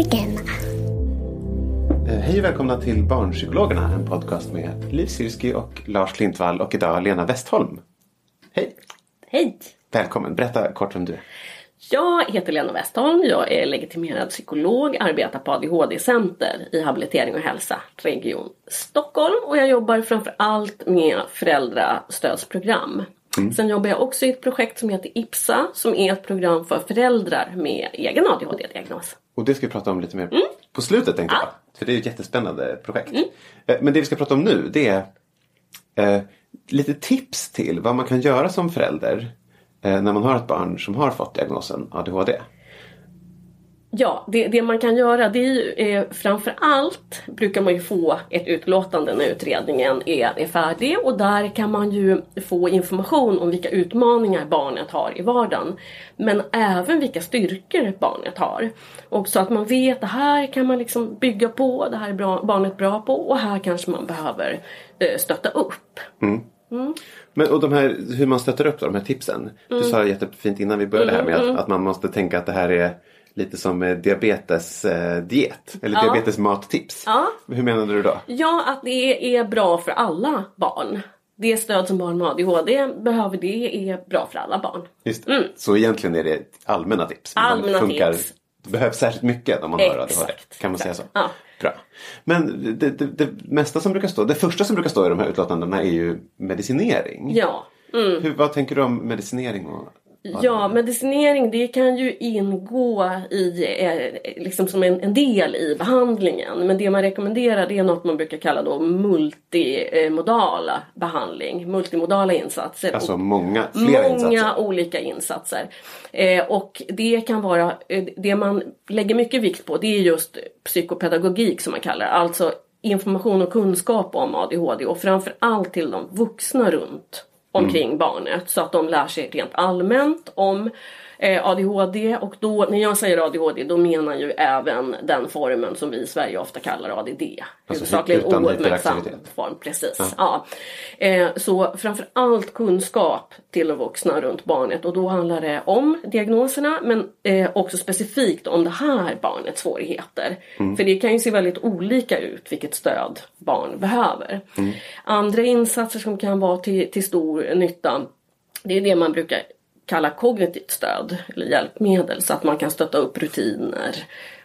Barnpsykologerna. Eh, Hej och välkomna till Barnpsykologerna, en podcast med Liv Syrski och Lars Klintvall och idag Lena Westholm. Hej! Hej! Välkommen, berätta kort vem du är. Jag heter Lena Westholm, jag är legitimerad psykolog, arbetar på ADHD-center i habilitering och hälsa, Region Stockholm och jag jobbar framför allt med föräldrastödsprogram. Sen jobbar jag också i ett projekt som heter IPSA som är ett program för föräldrar med egen ADHD-diagnos. Och det ska vi prata om lite mer på slutet tänkte jag. För det är ett jättespänande projekt. Mm. Eh, Men det vi ska prata om nu det är eh, lite tips till vad man kan göra som förälder eh, när man har ett barn som har fått diagnosen ADHD. Ja, det, det man kan göra det är ju eh, framför allt brukar man ju få ett utlåtande när utredningen är, är färdig och där kan man ju få information om vilka utmaningar barnet har i vardagen. Men även vilka styrkor barnet har. Och så att man vet det här kan man liksom bygga på, det här är bra, barnet bra på och här kanske man behöver eh, stötta upp. Men och de här, hur man stöter upp då, de här tipsen. Du sa jättefint innan vi började här med att, att man måste tänka att det här är lite som eh, diabetesdiet. eller Ja. diabetesmattips. Ja. Hur menade du då? Ja, att det är bra för alla barn. Det stöd som barn med ADHD behöver, det är bra för alla barn. Just det. Så egentligen är det allmänna tips. Mm. Allmänna tips. Det behövs särskilt mycket om man har ADHD. Kan man säga så? Ja. Bra. Men det, det, det mesta som brukar stå, det första som brukar stå i de här utlåtandena är ju medicinering. Ja. Mm. Hur, vad tänker du om medicinering? Och, Ja, medicinering det kan ju ingå i, eh, liksom som en, en del i behandlingen. Men det man rekommenderar det är något man brukar kalla då multimodala behandling. Multimodala insatser. alltså många, flera Många insatser. olika insatser. Eh, och det kan vara, eh, det man lägger mycket vikt på det är just psykopedagogik som man kallar det. Alltså information och kunskap om ADHD och framför allt till de vuxna runt omkring barnet. Så att de lär sig rent allmänt om eh, ADHD och då, när jag säger ADHD då menar jag ju även den formen som vi i Sverige ofta kallar ADD. Alltså Huvudsakligen ouppmärksam form. Precis. Ja. Eh, så framför allt kunskap till vuxna runt barnet och då handlar det om diagnoserna men eh, också specifikt om det här barnets svårigheter. För det kan ju se väldigt olika ut vilket stöd barn behöver. Andra insatser som kan vara till, till stor nytta det är det man brukar kalla kognitivt stöd eller hjälpmedel så att man kan stötta upp rutiner.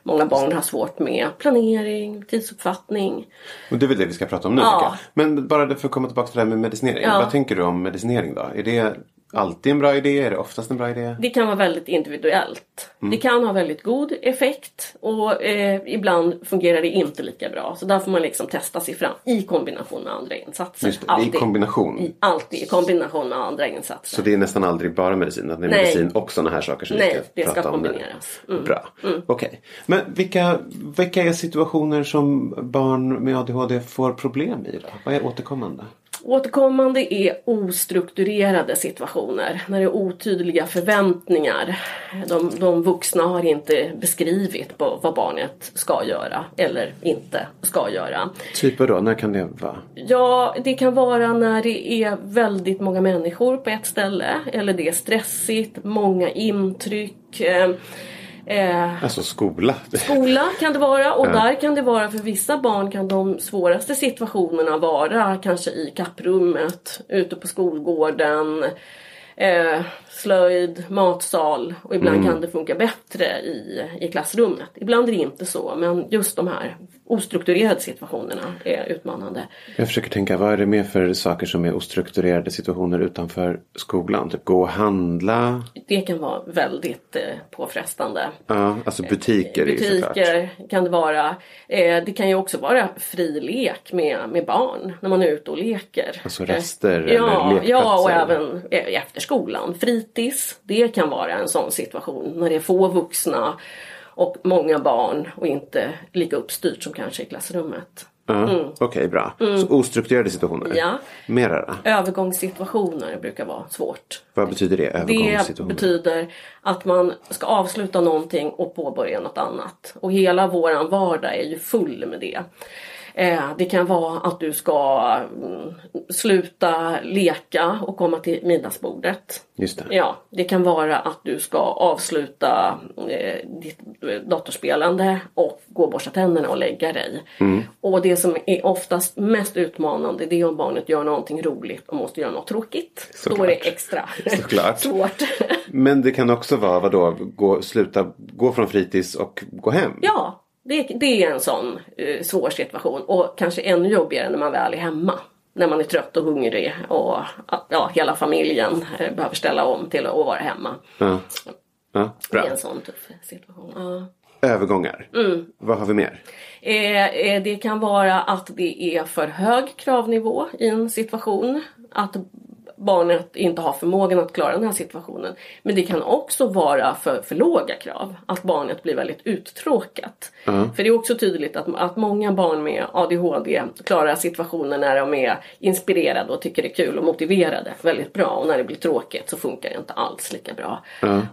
Många barn har svårt med planering, tidsuppfattning. Och det är väl det vi ska prata om nu. Ja. Men bara för att komma tillbaka till det här med medicinering. Ja. Vad tänker du om medicinering då? Är det alltid en bra idé? Är det oftast en bra idé? Det kan vara väldigt individuellt. Det kan ha väldigt god effekt och eh, ibland fungerar det inte lika bra. Så där får man liksom testa sig fram i kombination med andra insatser. Just det, det är i kombination. I, alltid i kombination med andra insatser. Så det är nästan aldrig bara medicin? Att det är Nej. medicin och sådana här saker som Nej, vi ska det ska prata om nu? kombineras. Mm. Bra. Okej. Men vilka, vilka är situationer som barn med ADHD får problem i då? Vad är återkommande? Återkommande är ostrukturerade situationer när det är otydliga förväntningar. De, de vuxna har inte beskrivit vad barnet ska göra eller inte ska göra. Typ då? När kan det vara? Ja, det kan vara när det är väldigt många människor på ett ställe eller det är stressigt, många intryck. Eh, Alltså skola. Skola kan det vara och där kan det vara för vissa barn kan de svåraste situationerna vara kanske i kapprummet, ute på skolgården, eh, slöjd, matsal och ibland kan det funka bättre i, i klassrummet. Ibland är det inte så men just de här ostrukturerade situationerna är utmanande. Jag försöker tänka, vad är det mer för saker som är ostrukturerade situationer utanför skolan? Typ gå och handla? Det kan vara väldigt eh, påfrestande. Ja, alltså butiker, ju såklart. Butiker kan det vara. Eh, det kan ju också vara fri lek med, med barn när man är ute och leker. Alltså rester Eh, ja, eller lekplatser? Ja, och även eh, efter skolan. Fritids, det kan vara en sån situation när det är få vuxna och många barn och inte lika uppstyrt som kanske i klassrummet. Ja, Okej, bra. Så ostrukturerade situationer? Mm. Ja. Mera då? Övergångssituationer brukar vara svårt. Vad betyder det? Det Övergångssituationer? betyder att man ska avsluta någonting och påbörja något annat. Och hela våran vardag är ju full med det. Eh, det kan vara att du ska mm, sluta leka och komma till middagsbordet. Just det. Ja, det kan vara att du ska avsluta eh, ditt datorspelande och gå och borsta tänderna och lägga dig. Mm. Och det som är oftast mest utmanande det är om barnet gör någonting roligt och måste göra något tråkigt. Då är Såklart. det extra Såklart. svårt. Men det kan också vara, vadå, gå, sluta gå från fritids och gå hem? ja, det, det är en sån eh, svår situation och kanske ännu jobbigare när man väl är hemma. När man är trött och hungrig och ja, hela familjen eh, behöver ställa om till att vara hemma. Ja. Ja, Det är en sån tuff situation. Ja. Övergångar. Mm. Vad har vi mer? Eh, eh, det kan vara att det är för hög kravnivå i en situation. Att barnet inte har förmågan att klara den här situationen. Men det kan också vara för, för låga krav. Att barnet blir väldigt uttråkat. För det är också tydligt att, att många barn med ADHD klarar situationer när de är inspirerade och tycker det är kul och motiverade väldigt bra. Och när det blir tråkigt så funkar det inte alls lika bra.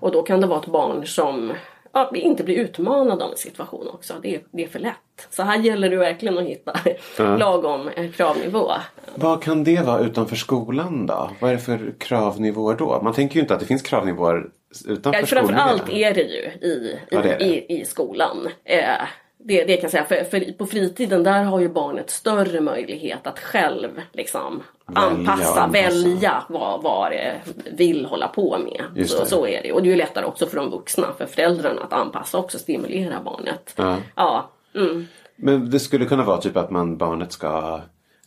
Och då kan det vara ett barn som ja, inte blir utmanad av en situation också. Det är, det är för lätt. Så här gäller det verkligen att hitta lagom eh, kravnivå. Vad kan det vara utanför skolan då? Vad är det för kravnivåer då? Man tänker ju inte att det finns kravnivåer utanför Ja, skolan. framförallt är det ju i, i, Ja, det är det. i, i skolan. Eh, det, det kan jag säga, för, för på fritiden där har ju barnet större möjlighet att själv liksom Välja, anpassa, anpassa. välja vad, vad det vill hålla på med. Så, så är det. Och det är ju lättare också för de vuxna, för föräldrarna att anpassa och också stimulera barnet. Ja. Ja, mm. Men det skulle kunna vara typ att man barnet ska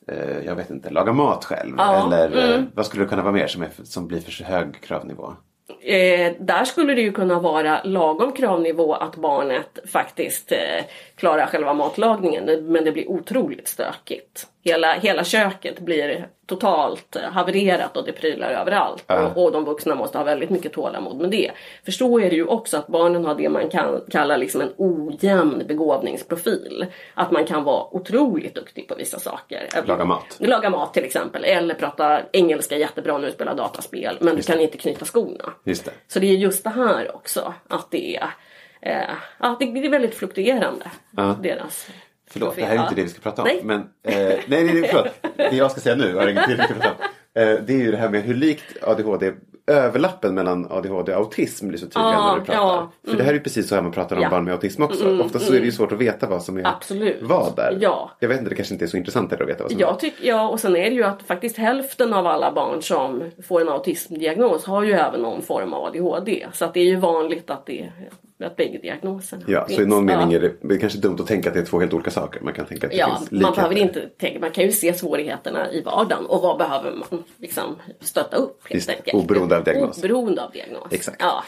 eh, jag vet inte, laga mat själv. Ja, Eller eh, mm. vad skulle det kunna vara mer som, är, som blir för hög kravnivå? Eh, där skulle det ju kunna vara lagom kravnivå att barnet faktiskt eh, klarar själva matlagningen men det blir otroligt stökigt. Hela, hela köket blir totalt eh, havererat och det prylar överallt. Ja. Och, och de vuxna måste ha väldigt mycket tålamod med det. För så är det ju också att barnen har det man kan kalla liksom en ojämn begåvningsprofil. Att man kan vara otroligt duktig på vissa saker. Laga mat. Laga mat till exempel. Eller prata engelska jättebra när du spelar dataspel. Men du kan inte knyta skorna. Just det. Så det är just det här också. Att det är, ja, det det är väldigt fluktuerande. Ja. Deras Förlåt, det här är inte det vi ska prata om. Nej. Men, eh, nej, nej, nej, förlåt. Det jag ska säga nu har ingenting att prata om. Eh, det är ju det här med hur likt ADHD, överlappen mellan ADHD och autism blir så tydliga Ja, när du pratar. ja, För det här är ju precis så här man pratar om Ja. barn med autism också. Ofta så är det ju svårt att veta vad som är Absolut. vad där. Ja. Jag vet inte, det kanske inte är så intressant att veta vad som är Jag tycker, ja, och sen är det ju att faktiskt hälften av alla barn som får en autismdiagnos har ju även någon form av ADHD. Så att det är ju vanligt att det att bägge diagnoserna Ja, så i finns. någon mening är det, det är kanske dumt att tänka att det är två helt olika saker. Man kan tänka att det Ja, finns man likheter. behöver inte tänka, man kan ju se svårigheterna i vardagen och vad behöver man liksom stötta upp helt Just enkelt. oberoende av diagnos. Oberoende av diagnos. Exakt. Ja.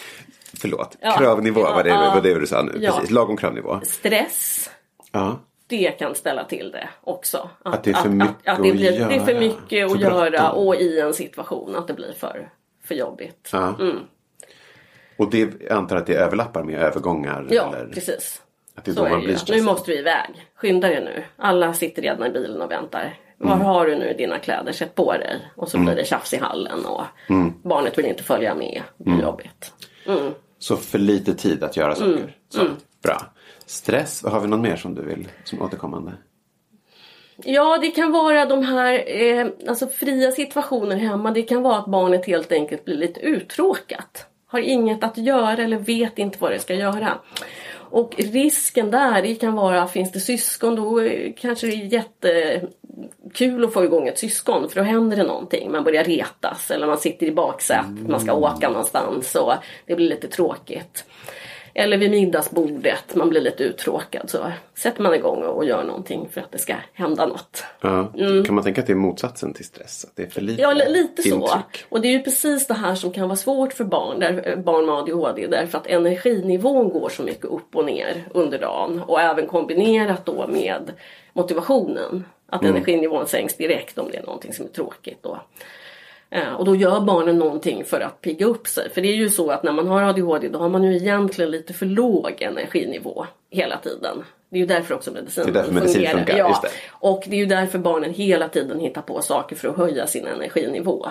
Förlåt, Ja. kravnivå var det, Ja, var det du sa nu. ja. Precis, lagom kravnivå. Stress, Ja. det kan ställa till det också. Att det är för mycket att, det, blir, att det är för göra. mycket För att göra och i en situation att det blir för, för jobbigt. Ja. Mm. Och det jag antar att det överlappar med övergångar? Ja, eller? precis. Att det är Så då man blir stressad? Nu måste vi iväg. Skynda dig nu. Alla sitter redan i bilen och väntar. Var Mm. har du nu dina kläder? Sätt på dig. Och så blir det tjafs i hallen och Mm. barnet vill inte följa med. Det blir jobbigt. Mm. Så för lite tid att göra saker? Så, Bra. Stress, har vi någon mer som du vill som återkommande? Ja, det kan vara de här eh, alltså fria situationer hemma. Det kan vara att barnet helt enkelt blir lite uttråkat. har inget att göra eller vet inte vad det ska göra. Och risken där kan vara, finns det syskon då kanske det är jättekul att få igång ett syskon för då händer det någonting. Man börjar retas eller man sitter i baksätet, man ska åka någonstans och det blir lite tråkigt. Eller vid middagsbordet, man blir lite uttråkad så sätter man igång och gör någonting för att det ska hända något. Ja. Kan man tänka att det är motsatsen till stress? Att det är för lite Ja, li- lite så. intryck? Och det är ju precis det här som kan vara svårt för barn, där, barn med ADHD därför att energinivån går så mycket upp och ner under dagen och även kombinerat då med motivationen. Att energinivån sänks direkt om det är någonting som är tråkigt. Då. Eh, Och då gör barnen någonting för att pigga upp sig. För det är ju så att när man har ADHD då har man ju egentligen lite för låg energinivå hela tiden. Det är ju därför också medicin Det är därför medicin fungerar. funkar, Ja. det. Och det är ju därför barnen hela tiden hittar på saker för att höja sin energinivå.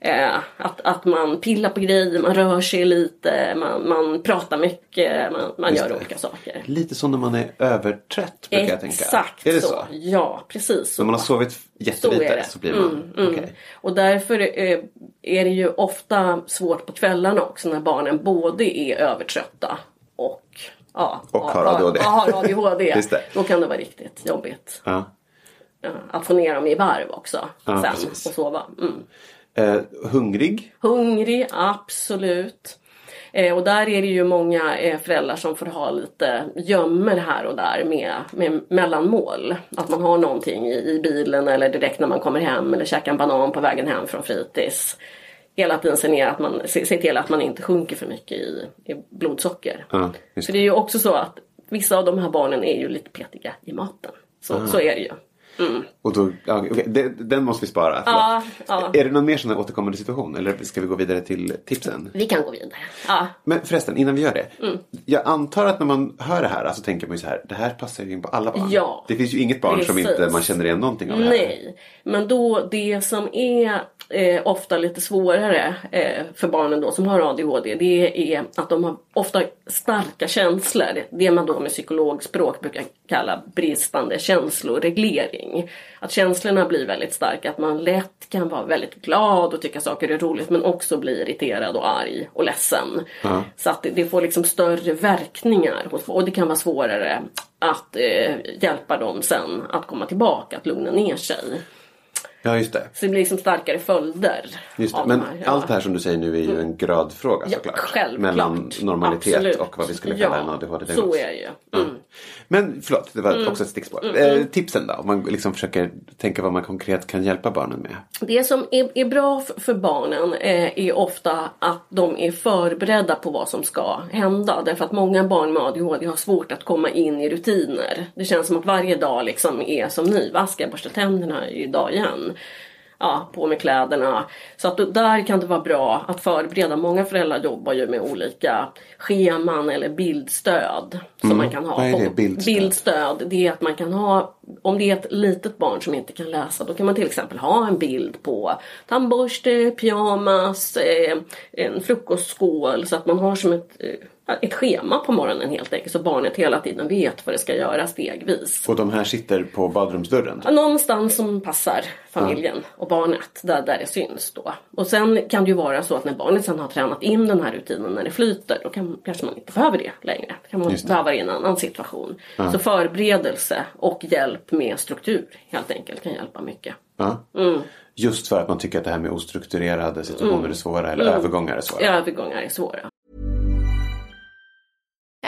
Eh, att, att man pillar på grejer, man rör sig lite, man, man pratar mycket, man, man Just gör det. olika saker. Lite som när man är övertrött brukar jag tänka. Exakt Är det så. så? Ja, precis så. När man har sovit Så jättelite så, det. blir man... Mm, mm. okej. Och därför eh, är det ju ofta svårt på kvällarna också när barnen både är övertrötta och, ja, Och har ADHD. Ja, har ADHD. Då kan det vara riktigt jobbigt. Ja. Att få ner dem i varv också sen och sova. Mm. Eh, hungrig? Hungrig, absolut. Eh, och där är det ju många eh, föräldrar som får ha lite gömmer här och där med, med mellanmål. Att man har någonting i, i bilen eller direkt när man kommer hem eller käkar en banan på vägen hem från fritids. Hela tiden ner att man, se, se till att man inte sjunker för mycket i, i blodsocker. Just För det. är ju också så att vissa av de här barnen är ju lite petiga i maten. Så, så är det ju. Och då, ja, okej, det, den måste vi spara. Ja, ja. Är det någon mer sån här återkommande situation? Eller ska vi gå vidare till tipsen? Vi kan gå vidare. Ja. Men förresten, innan vi gör det. Mm. Jag antar att när man hör det här så tänker man ju så här. Det här passar ju in på alla barn. Ja. Det finns ju inget barn som Precis. inte man känner igen någonting av det här. Nej, men då det som är eh, ofta lite svårare eh, för barnen då som har ADHD det är att de har ofta starka känslor. Det man då med psykologspråk brukar kalla bristande känsloreglering. Att känslorna blir väldigt starka, att man lätt kan vara väldigt glad och tycka saker är roligt men också bli irriterad och arg och ledsen. Så att det, det får liksom större verkningar och det kan vara svårare att eh, hjälpa dem sen att komma tillbaka, att lugna ner sig. Ja, just det. Så det blir liksom starkare följder. Just det. Men de här, ja. allt det här som du säger nu är ju en gradfråga Ja, såklart. självklart. Mellan normalitet Absolut. och vad vi skulle kalla ja, en ADHD-diagnos. så är det ju. Mm. Men förlåt, det var också ett stickspår. Eh, tipsen då? Om man liksom försöker tänka vad man konkret kan hjälpa barnen med. Det som är, är bra för barnen eh, är ofta att de är förberedda på vad som ska hända. Därför att många barn med ADHD har svårt att komma in i rutiner. Det känns som att varje dag liksom är som ny. Jag borsta tänderna idag igen? Ja, på med kläderna. Så att där kan det vara bra att förbereda. Många föräldrar jobbar ju med olika scheman eller bildstöd. Som man kan ha. Vad är det, bildstöd? bildstöd, det är att man kan ha, om det är ett litet barn som inte kan läsa, då kan man till exempel ha en bild på tandborste, pyjamas, eh, en frukostskål så att man har som ett, eh, ett schema på morgonen helt enkelt så barnet hela tiden vet vad det ska göra stegvis. Och de här sitter på badrumsdörren. Ja, Någonstans som passar familjen och barnet, där, där det syns då. Och sen kan det ju vara så att när barnet sen har tränat in den här rutinen när det flyter, då kan, kanske man inte behöver det längre. Då kan man Just det. behöva det i en annan situation. Så förberedelse och hjälp med struktur helt enkelt kan hjälpa mycket. Ja. Mm. Just för att man tycker att det här med ostrukturerade situationer är svåra eller Mm. övergångar är svåra. Övergångar är svåra.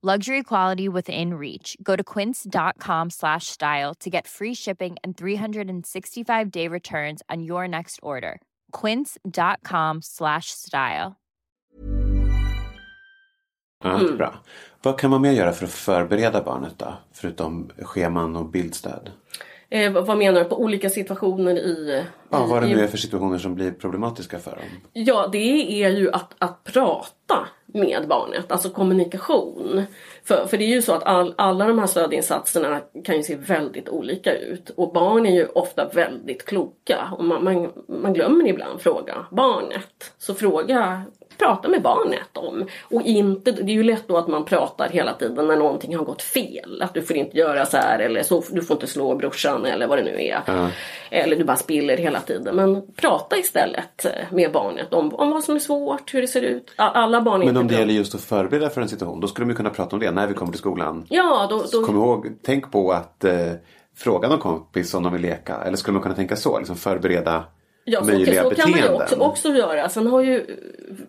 Luxury quality within reach. Go to quince.com slash style to get free shipping and 365 day returns on your next order. Quince.com slash style. Ja, Bra. Vad kan man mer göra för att förbereda barnet då? Förutom scheman och bildstöd. Eh, vad menar du? På olika situationer i... Ja, vad det nu är för situationer som blir problematiska för dem. Ja, det är ju att, att prata med barnet, alltså kommunikation. För, för det är ju så att all, alla de här stödinsatserna kan ju se väldigt olika ut. Och barn är ju ofta väldigt kloka. Och man, man, man glömmer ibland fråga barnet. Så fråga, prata med barnet om. Och inte, det är ju lätt då att man pratar hela tiden när någonting har gått fel. Att du får inte göra så här eller så, du får inte slå brorsan eller vad det nu är. Eller du bara spiller hela tiden. Men prata istället med barnet om, om vad som är svårt, hur det ser ut. Alla barn är Men om det gäller just att förbereda för en situation. Då skulle de ju kunna prata om det när vi kommer till skolan. Ja, då, då, Kom ihåg, tänk på att eh, fråga någon kompis om de vill leka. Eller skulle man kunna tänka så? Liksom förbereda Ja, så, möjliga så kan man ju beteenden. också, också göra. Sen har ju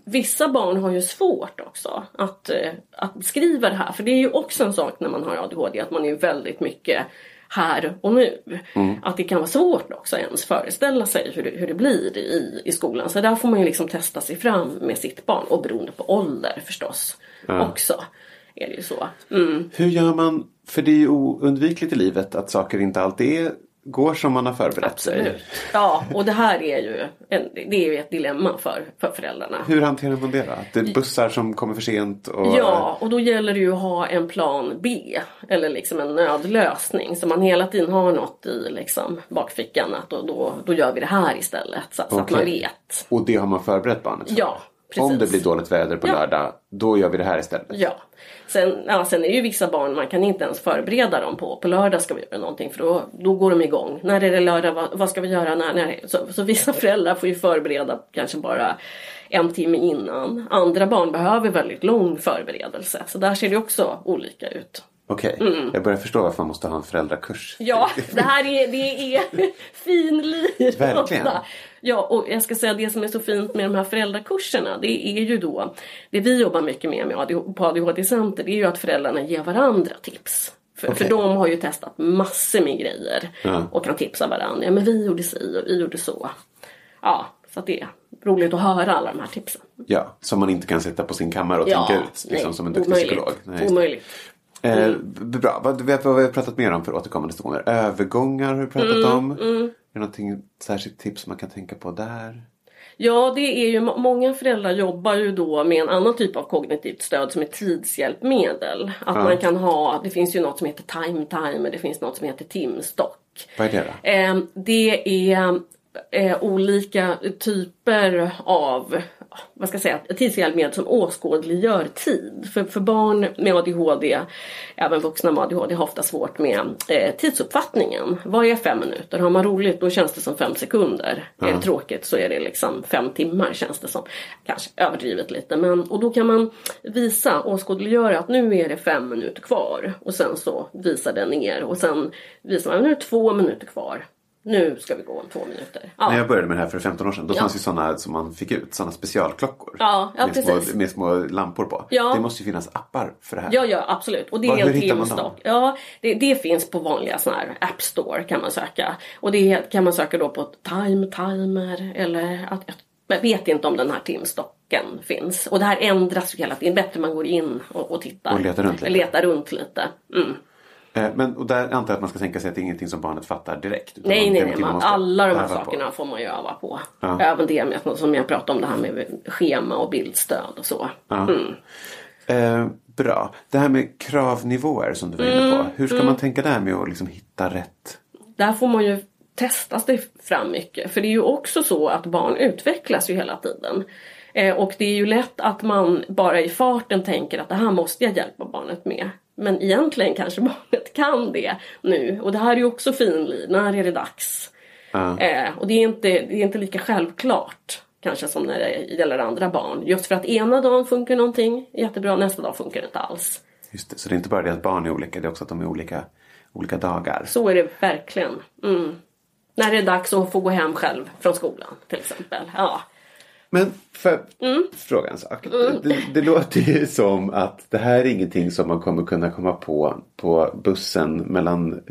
vissa barn har ju svårt också att, eh, att beskriva det här. För det är ju också en sak när man har ADHD att man är väldigt mycket här och nu. Mm. Att det kan vara svårt också ens föreställa sig hur det, hur det blir i, i skolan. Så där får man ju liksom testa sig fram med sitt barn. Och beroende på ålder förstås också. Är det ju så. Mm. Hur gör man? För det är ju oundvikligt i livet att saker inte alltid är, går som man har förberett sig. Absolut. Ja, och det här är ju, en, det är ju ett dilemma för, för föräldrarna. Hur hanterar man det då? Att det är bussar som kommer för sent? Och... Ja, och då gäller det ju att ha en plan B. Eller liksom en nödlösning. Så man hela tiden har något i liksom bakfickan. Att då, då, då gör vi det här istället. Så, så att man vet. Och det har man förberett barnet för? Ja, precis. Om det blir dåligt väder på Ja. lördag, då gör vi det här istället? Ja. Sen, ja, sen är det ju vissa barn man kan inte ens förbereda dem på. På lördag ska vi göra någonting för då, då går de igång. När är det lördag? Vad, vad ska vi göra? När, när? Så, så vissa föräldrar får ju förbereda kanske bara en timme innan. Andra barn behöver väldigt lång förberedelse. Så där ser det också olika ut. Okej, jag börjar förstå varför man måste ha en föräldrakurs. Mm. Ja, det här är, det är finlir. Verkligen. Ja, och jag ska säga det som är så fint med de här föräldrakurserna. Det är ju då, det vi jobbar mycket med, på ADHD Center, det är ju att föräldrarna ger varandra tips. För, Okej. för de har ju testat massor med grejer Ja. och kan tipsa varandra. Ja, men vi gjorde si och vi gjorde så. Ja, så att det är roligt att höra alla de här tipsen. Ja, som man inte kan sitta på sin kammare och ja, tänka ut. Liksom nej, som en duktig omöjligt. psykolog. Nej, just omöjligt. Eh, bra, vad, vad, vad har vi pratat mer om för återkommande situationer? Övergångar har vi pratat Mm, om. Är det någonting särskilt tips man kan tänka på där? Ja, det är ju må- många föräldrar jobbar ju då med en annan typ av kognitivt stöd som är tidshjälpmedel. Att man kan ha, det finns ju något som heter time timer, det finns något som heter timstock. Vad är det då? Eh, det är eh, olika typer av vad ska jag säga, tidshjälpmedel som åskådliggör tid. För, för barn med ADHD, även vuxna med ADHD, har ofta svårt med eh, tidsuppfattningen. Vad är fem minuter? Har man roligt då känns det som fem sekunder. Är det tråkigt så är det liksom fem timmar känns det som. Kanske överdrivet lite. Men, och då kan man visa, åskådliggöra att nu är det fem minuter kvar. Och sen så visar den ner och sen visar man nu är det två minuter kvar. Nu ska vi gå om två minuter. Ja. När jag började med det här för 15 år sedan, då Ja. fanns ju sådana som man fick ut, sådana specialklockor. Ja, ja, med, precis. små, med små lampor på. Ja. Det måste ju finnas appar för det här. Ja, ja absolut. Och det Var- är hur en hittar man dem? timstock. Ja, det, det finns på vanliga såna här App Store kan man söka. Och det kan man söka då på Time Timer eller att jag vet inte om den här timstocken finns. Och det här ändras ju hela tiden. Bättre man går in och, och tittar. Och letar runt lite. Letar runt lite. Mm. Eh, Men och där antar jag att man ska tänka sig att det är ingenting som barnet fattar direkt. Nej, nej, nej. Man, alla de här öva på. sakerna får man ju öva på. Ja. Även det med, som jag pratade om, det här med schema och bildstöd och så. Mm. Eh, bra. Det här med kravnivåer som du var inne Mm, på. Hur ska man tänka där med att liksom hitta rätt? där får man ju testa sig fram mycket. För det är ju också så att barn utvecklas ju hela tiden. Eh, och det är ju lätt att man bara i farten tänker att det här måste jag hjälpa barnet med. Men egentligen kanske barnet kan det nu. Och det här är ju också finlir. När är det dags? Ja. Eh, och det är, inte, det är inte lika självklart kanske som när det gäller andra barn. Just för att ena dagen funkar någonting jättebra, nästa dag funkar det inte alls. Just det. Så det är inte bara det att barn är olika, det är också att de är olika, olika dagar. Så är det verkligen. Mm. När det är dags att få gå hem själv från skolan till exempel. Ja. Men för Mm. fråga en sak. Det, det låter ju som att det här är ingenting som man kommer kunna komma på på bussen mellan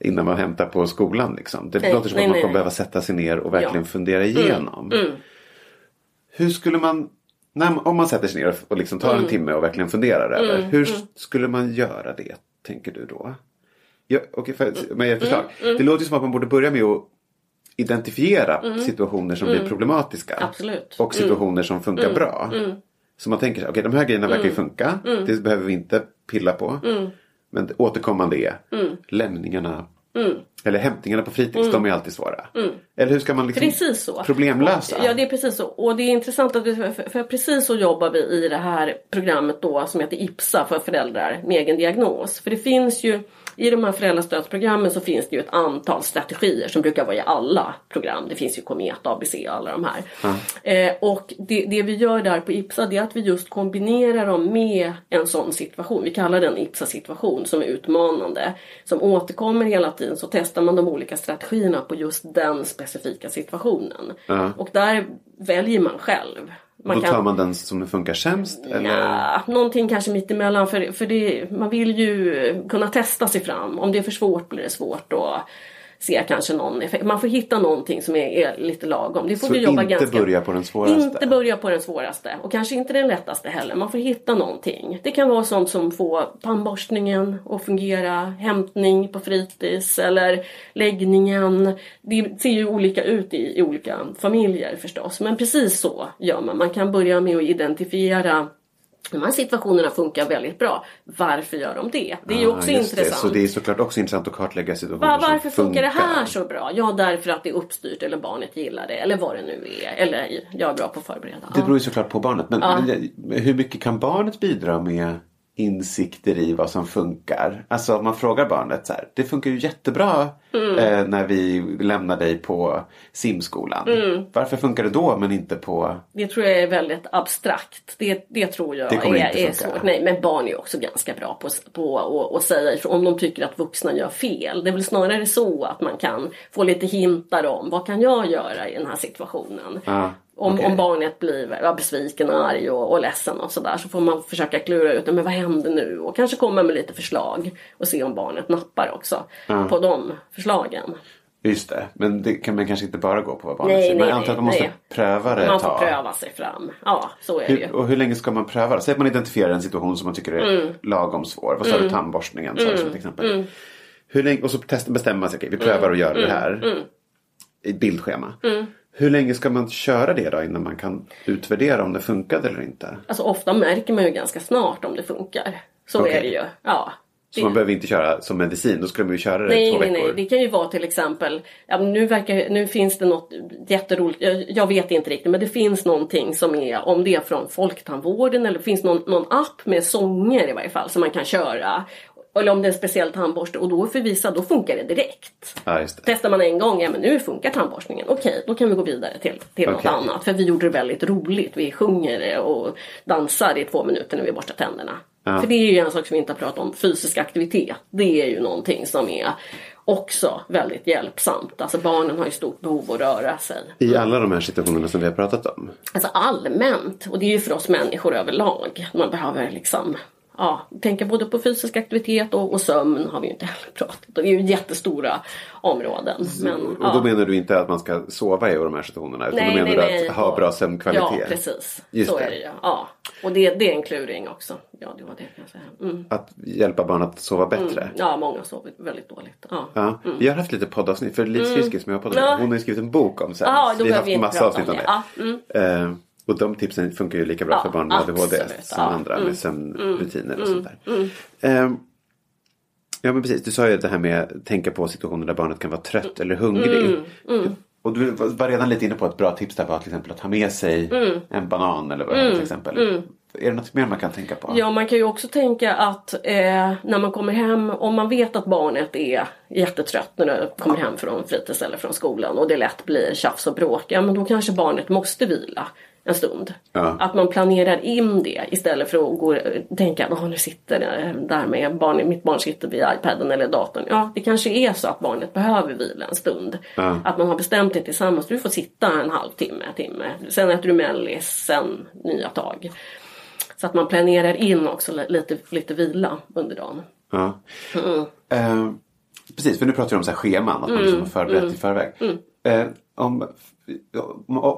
innan man hämtar på skolan. Liksom. Det Nej, låter som nej, att man kommer nej. behöva sätta sig ner och verkligen Ja. Mm. fundera igenom. Hur skulle man, när, om man sätter sig ner och, liksom tar Mm. en timme och verkligen funderar över. Hur skulle man göra det, tänker du då? Ja, okay, för, ert förslag. Mm, Det låter ju som att man borde börja med att identifiera situationer som blir problematiska. Mm. Absolut. Mm. Och situationer som funkar bra. Så man tänker här, okej de här grejerna verkar Mm. ju funka. Det behöver vi inte pilla på. Men det återkommande är Mm. lämningarna. Eller hämtningarna på fritids, de är alltid svåra. Eller hur ska man liksom Precis så. problemlösa? Ja, det är precis så. Och det är intressant att vi, för, för precis så jobbar vi i det här programmet då som heter IPSA för föräldrar med egen diagnos. För det finns ju i de här föräldrastödsprogrammen så finns det ju ett antal strategier som brukar vara i alla program. Det finns ju Komet, ABC och alla de här. Eh, och det, det vi gör där på IPSA det är att vi just kombinerar dem med en sån situation. Vi kallar den IPSA-situation som är utmanande. Som återkommer hela tiden så testar man de olika strategierna på just den specifika situationen. Och där väljer man själv. Man Då tar man den som funkar sämst? Eller? Ja, någonting kanske mittemellan för, för det, man vill ju kunna testa sig fram. Om det är för svårt blir det svårt att se kanske någon effekt. Man får hitta någonting som är, är lite lagom. Det får Så vi jobba inte ganska... börja på den svåraste? Inte börja på den svåraste och kanske inte den lättaste heller. Man får hitta någonting. Det kan vara sånt som får tandborstningen att fungera, hämtning på fritids eller läggningen. Det ser ju olika ut i, i olika familjer förstås. Men precis så gör man. Man kan börja med att identifiera de här situationerna funkar väldigt bra. Varför gör de det? Det är ju Ja, också intressant. Det. Så det är såklart också intressant att kartlägga situationer Va, varför som funkar det här så bra? Ja, därför att det är uppstyrt eller barnet gillar det eller vad det nu är. Eller jag är bra på att förbereda. Det beror ju såklart på barnet. Men, men hur mycket kan barnet bidra med insikter i vad som funkar? Alltså om man frågar barnet så här. Det funkar ju jättebra Mm. eh, när vi lämnar dig på simskolan. Mm. Varför funkar det då men inte på... Det tror jag är väldigt abstrakt. Det, det tror jag Det kommer är, inte är funka. svårt. Nej, men barn är också ganska bra på, på att- att säga ifrån om de tycker att vuxna gör fel. Det är väl snarare så att man kan få lite hintar om vad kan jag göra i den här situationen. Ja, Om, okej. om barnet blir besviken, arg och, och ledsen och sådär så får man försöka klura ut men vad händer nu och kanske komma med lite förslag och se om barnet nappar också på de förslagen. Just det. Men det kan man kanske inte bara gå på vad barnet Nej, säger. nej, Man antar att man måste nej. pröva det Man får pröva sig fram. Ja, så är det ju. Hur, och hur länge ska man pröva? Säg att man identifierar en situation som man tycker är Mm. lagom svår. Vad sa du? Tandborstningen sa du som ett exempel. Hur länge, och så test, bestämmer man sig. Okej, vi prövar att göra det här. I ett bildschema. Hur länge ska man köra det då innan man kan utvärdera om det funkade eller inte? Alltså ofta märker man ju ganska snart om det funkar. Så Okej. är det ju. Ja. Så Det- man behöver inte köra som medicin. Då skulle man ju köra det i Nej, två nej, veckor. nej. Det kan ju vara till exempel, ja, nu, verkar, nu finns det något jätteroligt, jag, jag vet inte riktigt, men det finns någonting som är, om det är från Folktandvården eller det finns någon, någon app med sånger i varje fall som man kan köra. Eller om det är en speciell tandborste och då för vissa, då funkar det direkt. Ja, just det. Testar man en gång, ja men nu funkar tandborstningen. Okej, då kan vi gå vidare till, till något Okej. annat. För vi gjorde det väldigt roligt. Vi sjunger och dansar i två minuter när vi borstar tänderna. För det är ju en sak som vi inte har pratat om. Fysisk aktivitet. Det är ju någonting som är också väldigt hjälpsamt. Alltså barnen har ju stort behov att röra sig. I alla de här situationerna som vi har pratat om. Alltså allmänt. Och det är ju för oss människor överlag. Man behöver liksom ja, tänka både på fysisk aktivitet och, och sömn har vi ju inte heller pratat om. Det är ju jättestora områden. Men, Och ja. då menar du inte att man ska sova i de här situationerna. Utan Nej, då menar nej, du nej. att ha bra sömnkvalitet. Ja, precis. Just så det. är det ju. Ja. Och det, det är en kluring också. Ja, det var det kan jag säga. Mm. Att hjälpa barn att sova bättre. Ja, många sover väldigt dåligt. Ja. Ja, Vi har haft lite poddavsnitt. För Liz Fiske som jag har poddat med, Mm. Hon har ju skrivit en bok om sömn. Ja, då vi har vi haft inte massa om avsnitt om det. det. Ja, mm. Och de tipsen funkar ju lika bra Ja, för barn med ADHD absolut. som Ja. Mm. andra med sömnrutiner och sånt där. Eh, ja men precis, du sa ju det här med att tänka på situationer där barnet kan vara trött eller hungrig. Mm. Och du var redan lite inne på ett bra tips där var till exempel att ha med sig Mm. en banan eller vad till exempel. Är det något mer man kan tänka på? Ja, man kan ju också tänka att eh, när man kommer hem, om man vet att barnet är jättetrött när det kommer hem från fritids eller från skolan och det lätt blir tjafs och bråk, ja men då kanske barnet måste vila en stund. Ja. Att man planerar in det istället för att gå, tänka att nu sitter det där med barn, mitt barn sitter vid iPaden eller datorn. Ja, det kanske är så att barnet behöver vila en stund. Ja. Att man har bestämt det tillsammans. Du får sitta en halvtimme, timme. Sen äter du mellis, sen nya tag. Så att man planerar in också li- lite, lite vila under dagen. Ja. Mm. Eh, precis, för nu pratar vi om så scheman, att man liksom har förberett Mm. i förväg. Eh, om,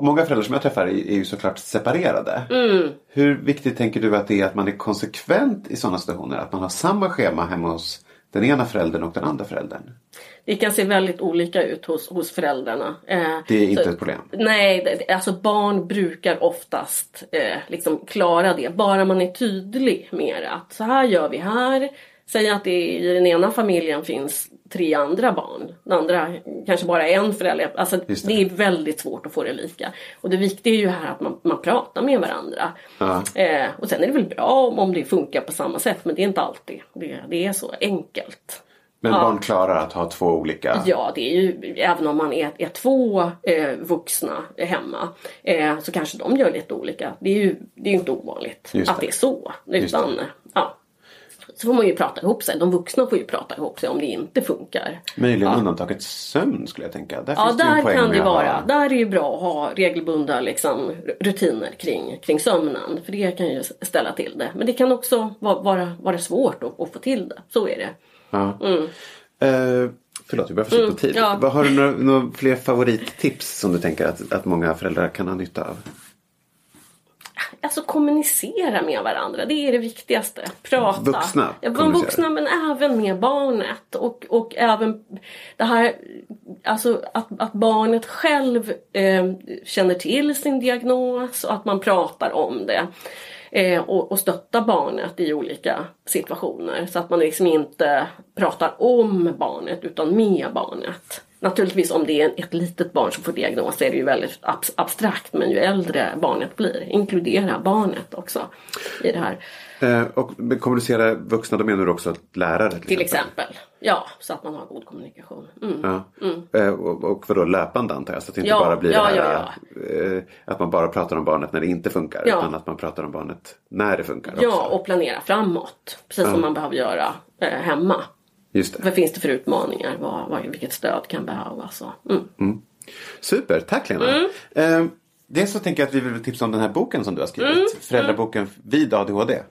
många föräldrar som jag träffar är, ju såklart separerade. Mm. Hur viktigt tänker du att det är att man är konsekvent i sådana situationer? Att man har samma schema hemma hos den ena föräldern och den andra föräldern? Det kan se väldigt olika ut hos, hos föräldrarna. Eh, Det är inte så- ett problem. Nej, alltså barn brukar oftast eh, liksom klara det. Bara man är tydlig med att så här gör vi här. Säg att det i den ena familjen finns tre andra barn. Den andra kanske bara en förälder. Alltså, det. det. är väldigt svårt att få det lika. Och det viktiga är ju här att man, man pratar med varandra. Ja. Eh, och sen är det väl bra om, om det funkar på samma sätt. Men det är inte alltid. Det, det är så enkelt. Men Ja. barn klarar att ha två olika? Ja, det är ju även om man är, är två eh, vuxna hemma eh, så kanske de gör lite olika. Det är ju det är inte ovanligt Just att det. det är så. Utan. Så får man ju prata ihop sig. De vuxna får ju prata ihop sig om det inte funkar. Möjligen undantaget sömn skulle jag tänka. Där Ja, finns det där poäng kan det vara. ha- Där är det ju bra att ha regelbundna liksom, rutiner kring, kring sömnen. För det kan ju ställa till det. Men det kan också vara, vara, vara svårt att, att få till det. Så är det. Ja. Eh, förlåt, vi börjar få slut på tid. Mm. ja. Har du några, några fler favorittips som du tänker att, att många föräldrar kan ha nytta av? Alltså kommunicera med varandra, det är det viktigaste. Prata. Vuxna Ja, vuxna men även med barnet. Och, och även det här alltså att, att barnet själv eh, känner till sin diagnos och att man pratar om det. Eh, och, och stöttar barnet i olika situationer. Så att man liksom inte pratar om barnet utan med barnet. Naturligtvis om det är ett litet barn som får diagnos är det ju väldigt abs- abstrakt men ju äldre barnet blir, inkludera barnet också i det här. Eh, och kommunicera vuxna, då menar du också att lärare till, Till exempel. Ja, så att man har god kommunikation. Mm. Ja. Eh, och, och vadå löpande antar jag? Så att det inte Ja, bara blir ja, det här ja, eh, att man bara pratar om barnet när det inte funkar. Utan att man pratar om barnet när det funkar Ja, också. och planera framåt. Precis som man behöver göra eh, hemma. Just det. Vad finns det för utmaningar? Vad, vad, vilket stöd kan behövas? Och, mm. Super, tack Lena. Eh, dels så tänker jag att vi vill tipsa om den här boken som du har skrivit. Föräldraboken Vid ADHD.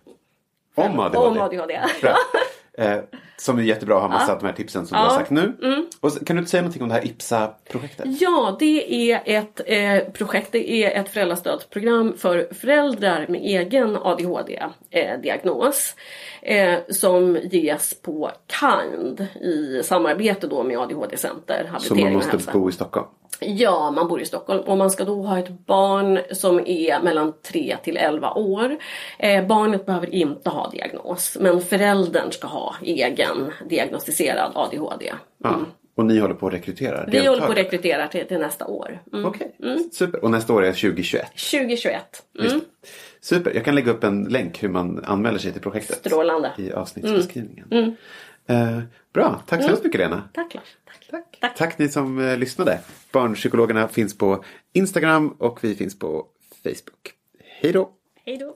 Om ADHD. Om ADHD. Bra. Eh, som är jättebra att ha massa av de här tipsen som du har sagt nu. Och så- kan du inte säga någonting om det här IPSA-projektet? Ja, det är ett eh, projekt, det är ett föräldrastödsprogram för föräldrar med egen ADHD-diagnos. Eh, som ges på KIND i samarbete då med ADHD-center, Så man och måste bo i Stockholm? Ja, man bor i Stockholm och man ska då ha ett barn som är mellan 3 till 11 år. Eh, barnet behöver inte ha diagnos men föräldern ska ha egen diagnostiserad ADHD. Ja. Och ni håller på att rekrytera Vi håller på att deltagare? rekrytera till, till nästa år. Mm. Okej, super. Och nästa år är 2021? 2021. Mm. Super, jag kan lägga upp en länk hur man anmäler sig till projektet. Strålande. I avsnittsbeskrivningen. Eh, bra, tack så hemskt mycket Lena. Tack Lars. Tack. Tack. Tack ni som eh, lyssnade. Barnpsykologerna finns på Instagram och vi finns på Facebook. Hej då! Hej då.